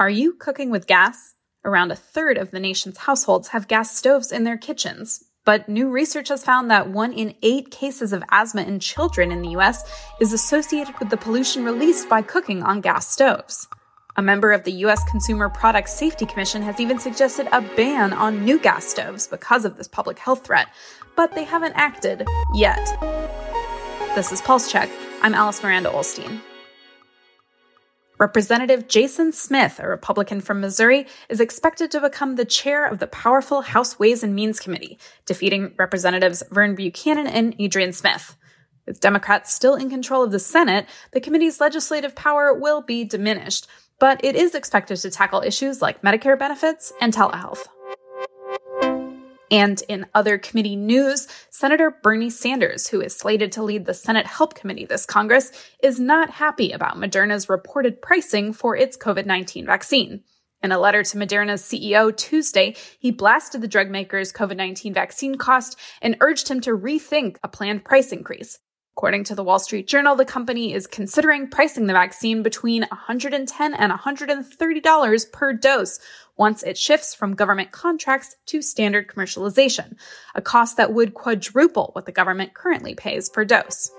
Are you cooking with gas? Around a third of the nation's households have gas stoves in their kitchens. But new research has found that one in eight cases of asthma in children in the US is associated with the pollution released by cooking on gas stoves. A member of the US Consumer Product Safety Commission has even suggested a ban on new gas stoves because of this public health threat, but they haven't acted yet. This is Pulse Check. I'm Alice Miranda Ollstein. Representative Jason Smith, a Republican from Missouri, is expected to become the chair of the powerful House Ways and Means Committee, defeating Representatives Vern Buchanan and Adrian Smith. With Democrats still in control of the Senate, the committee's legislative power will be diminished, but it is expected to tackle issues like Medicare benefits and telehealth. And in other committee news, Senator Bernie Sanders, who is slated to lead the Senate Help Committee this Congress, is not happy about Moderna's reported pricing for its COVID 19 vaccine. In a letter to Moderna's CEO Tuesday, he blasted the drug maker's COVID 19 vaccine cost and urged him to rethink a planned price increase. According to the Wall Street Journal, the company is considering pricing the vaccine between 110 and $130 per dose once it shifts from government contracts to standard commercialization, a cost that would quadruple what the government currently pays per dose.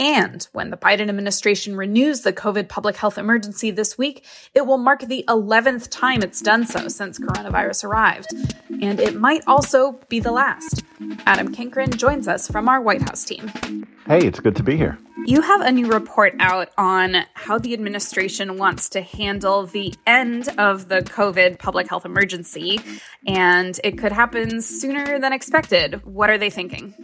And when the Biden administration renews the COVID public health emergency this week, it will mark the 11th time it's done so since coronavirus arrived. And it might also be the last. Adam Cancryn joins us from our White House team. Hey, it's good to be here. You have a new report out on how the administration wants to handle the end of the COVID public health emergency, and it could happen sooner than expected. What are they thinking?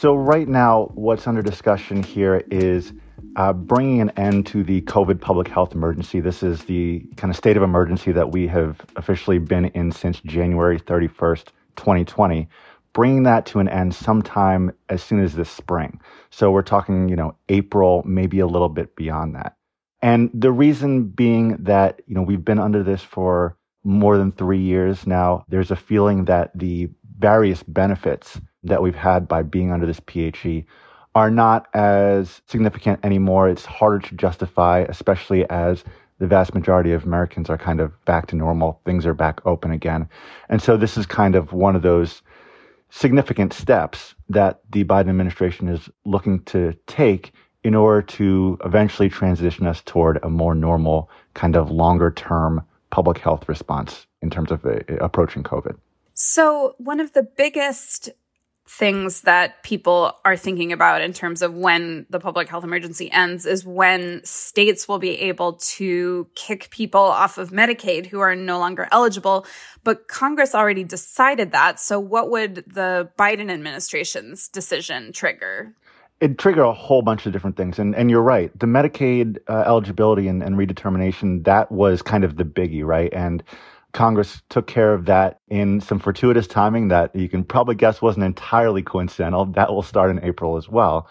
So, right now, what's under discussion here is uh, bringing an end to the COVID public health emergency. This is the kind of state of emergency that we have officially been in since January 31st, 2020. Bringing that to an end sometime as soon as this spring. So, we're talking, you know, April, maybe a little bit beyond that. And the reason being that, you know, we've been under this for more than three years now. There's a feeling that the various benefits that we've had by being under this PHE are not as significant anymore. It's harder to justify, especially as the vast majority of Americans are kind of back to normal. Things are back open again. And so this is kind of one of those significant steps that the Biden administration is looking to take in order to eventually transition us toward a more normal, kind of longer term public health response in terms of uh, approaching COVID. So, one of the biggest things that people are thinking about in terms of when the public health emergency ends is when states will be able to kick people off of Medicaid who are no longer eligible. But Congress already decided that. So, what would the Biden administration's decision trigger? It trigger a whole bunch of different things, and and you're right. The Medicaid uh, eligibility and, and redetermination that was kind of the biggie, right? And Congress took care of that in some fortuitous timing that you can probably guess wasn't entirely coincidental. That will start in April as well.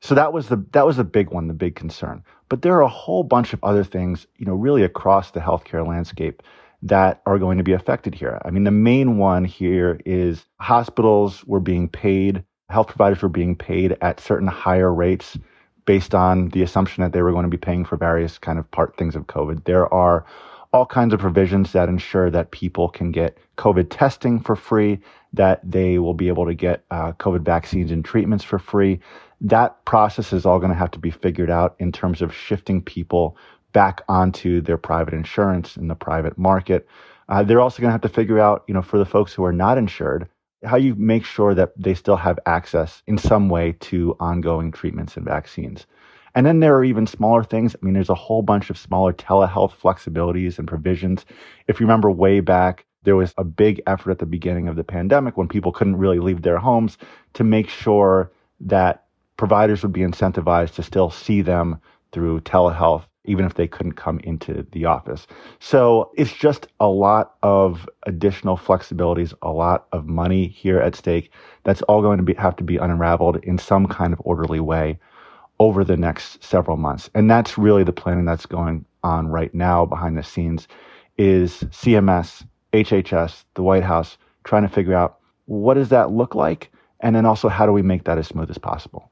So that was the that was the big one, the big concern. But there are a whole bunch of other things, you know, really across the healthcare landscape that are going to be affected here. I mean, the main one here is hospitals were being paid, health providers were being paid at certain higher rates based on the assumption that they were going to be paying for various kind of part things of COVID. There are all kinds of provisions that ensure that people can get COVID testing for free, that they will be able to get uh, COVID vaccines and treatments for free. That process is all going to have to be figured out in terms of shifting people back onto their private insurance in the private market. Uh, they're also going to have to figure out, you know, for the folks who are not insured, how you make sure that they still have access in some way to ongoing treatments and vaccines. And then there are even smaller things. I mean, there's a whole bunch of smaller telehealth flexibilities and provisions. If you remember way back, there was a big effort at the beginning of the pandemic when people couldn't really leave their homes to make sure that providers would be incentivized to still see them through telehealth, even if they couldn't come into the office. So it's just a lot of additional flexibilities, a lot of money here at stake. That's all going to be, have to be unraveled in some kind of orderly way over the next several months. And that's really the planning that's going on right now behind the scenes is CMS, HHS, the White House trying to figure out what does that look like and then also how do we make that as smooth as possible.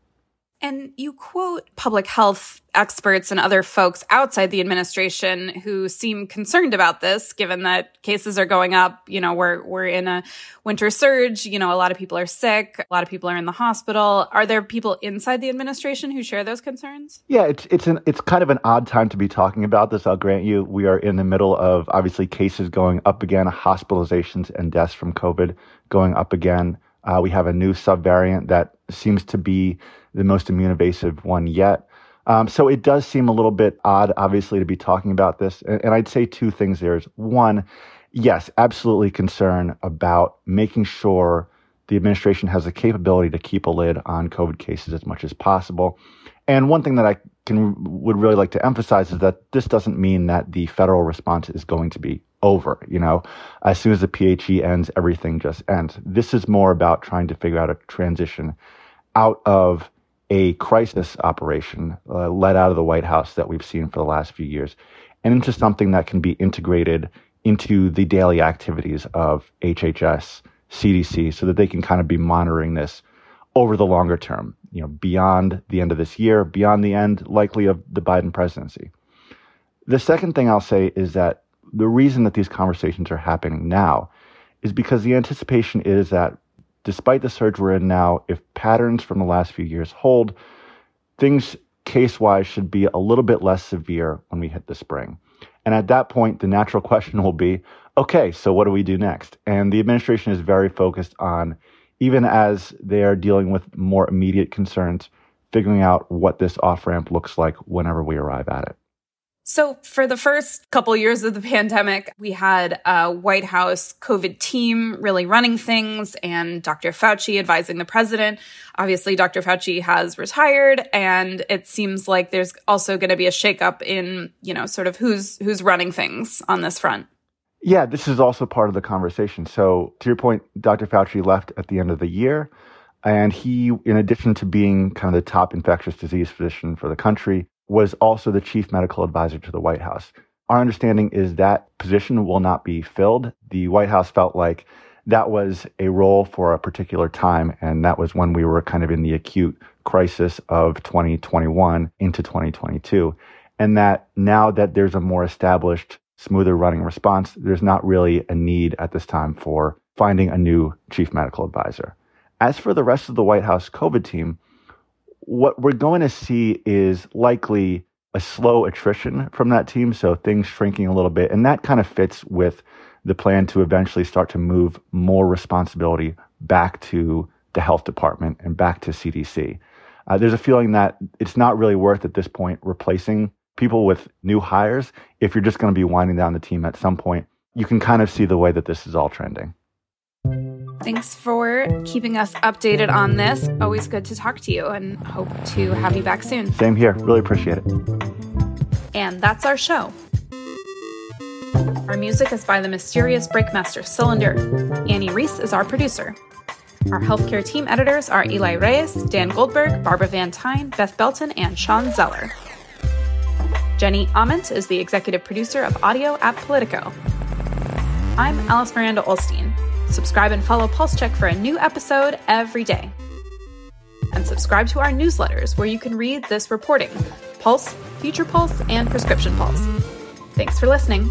And you quote public health experts and other folks outside the administration who seem concerned about this, given that cases are going up. You know, we're, we're in a winter surge. You know, a lot of people are sick. A lot of people are in the hospital. Are there people inside the administration who share those concerns? Yeah, it's, it's an, it's kind of an odd time to be talking about this. I'll grant you, we are in the middle of obviously cases going up again, hospitalizations and deaths from COVID going up again. Uh, we have a new subvariant that seems to be the most immune evasive one yet. Um, so it does seem a little bit odd, obviously, to be talking about this. And, and I'd say two things there is one, yes, absolutely concern about making sure the administration has the capability to keep a lid on COVID cases as much as possible. And one thing that I can would really like to emphasize is that this doesn't mean that the federal response is going to be over. You know, as soon as the PHE ends, everything just ends. This is more about trying to figure out a transition out of a crisis operation uh, led out of the White House that we've seen for the last few years and into something that can be integrated into the daily activities of HHS, CDC, so that they can kind of be monitoring this over the longer term, you know, beyond the end of this year, beyond the end likely of the Biden presidency. The second thing I'll say is that the reason that these conversations are happening now is because the anticipation is that despite the surge we're in now, if patterns from the last few years hold, things case wise should be a little bit less severe when we hit the spring. And at that point, the natural question will be okay, so what do we do next? And the administration is very focused on, even as they are dealing with more immediate concerns, figuring out what this off ramp looks like whenever we arrive at it. So, for the first couple years of the pandemic, we had a White House COVID team really running things and Dr. Fauci advising the president. Obviously, Dr. Fauci has retired and it seems like there's also going to be a shakeup in, you know, sort of who's who's running things on this front. Yeah, this is also part of the conversation. So, to your point, Dr. Fauci left at the end of the year. And he, in addition to being kind of the top infectious disease physician for the country, was also the chief medical advisor to the White House. Our understanding is that position will not be filled. The White House felt like that was a role for a particular time, and that was when we were kind of in the acute crisis of 2021 into 2022. And that now that there's a more established, smoother running response, there's not really a need at this time for finding a new chief medical advisor. As for the rest of the White House COVID team, what we're going to see is likely a slow attrition from that team. So things shrinking a little bit. And that kind of fits with the plan to eventually start to move more responsibility back to the health department and back to CDC. Uh, there's a feeling that it's not really worth at this point replacing people with new hires if you're just going to be winding down the team at some point. You can kind of see the way that this is all trending. Thanks for keeping us updated on this. Always good to talk to you and hope to have you back soon. Same here. Really appreciate it. And that's our show. Our music is by the mysterious Breakmaster Cylinder. Annie Reese is our producer. Our healthcare team editors are Eli Reyes, Dan Goldberg, Barbara Van Tyne, Beth Belton, and Shawn Zeller. Jenny Ament is the executive producer of audio at Politico. I'm Alice Miranda Ollstein. Subscribe and follow Pulse Check for a new episode every day. And subscribe to our newsletters where you can read this reporting Pulse, Future Pulse, and Prescription Pulse. Thanks for listening.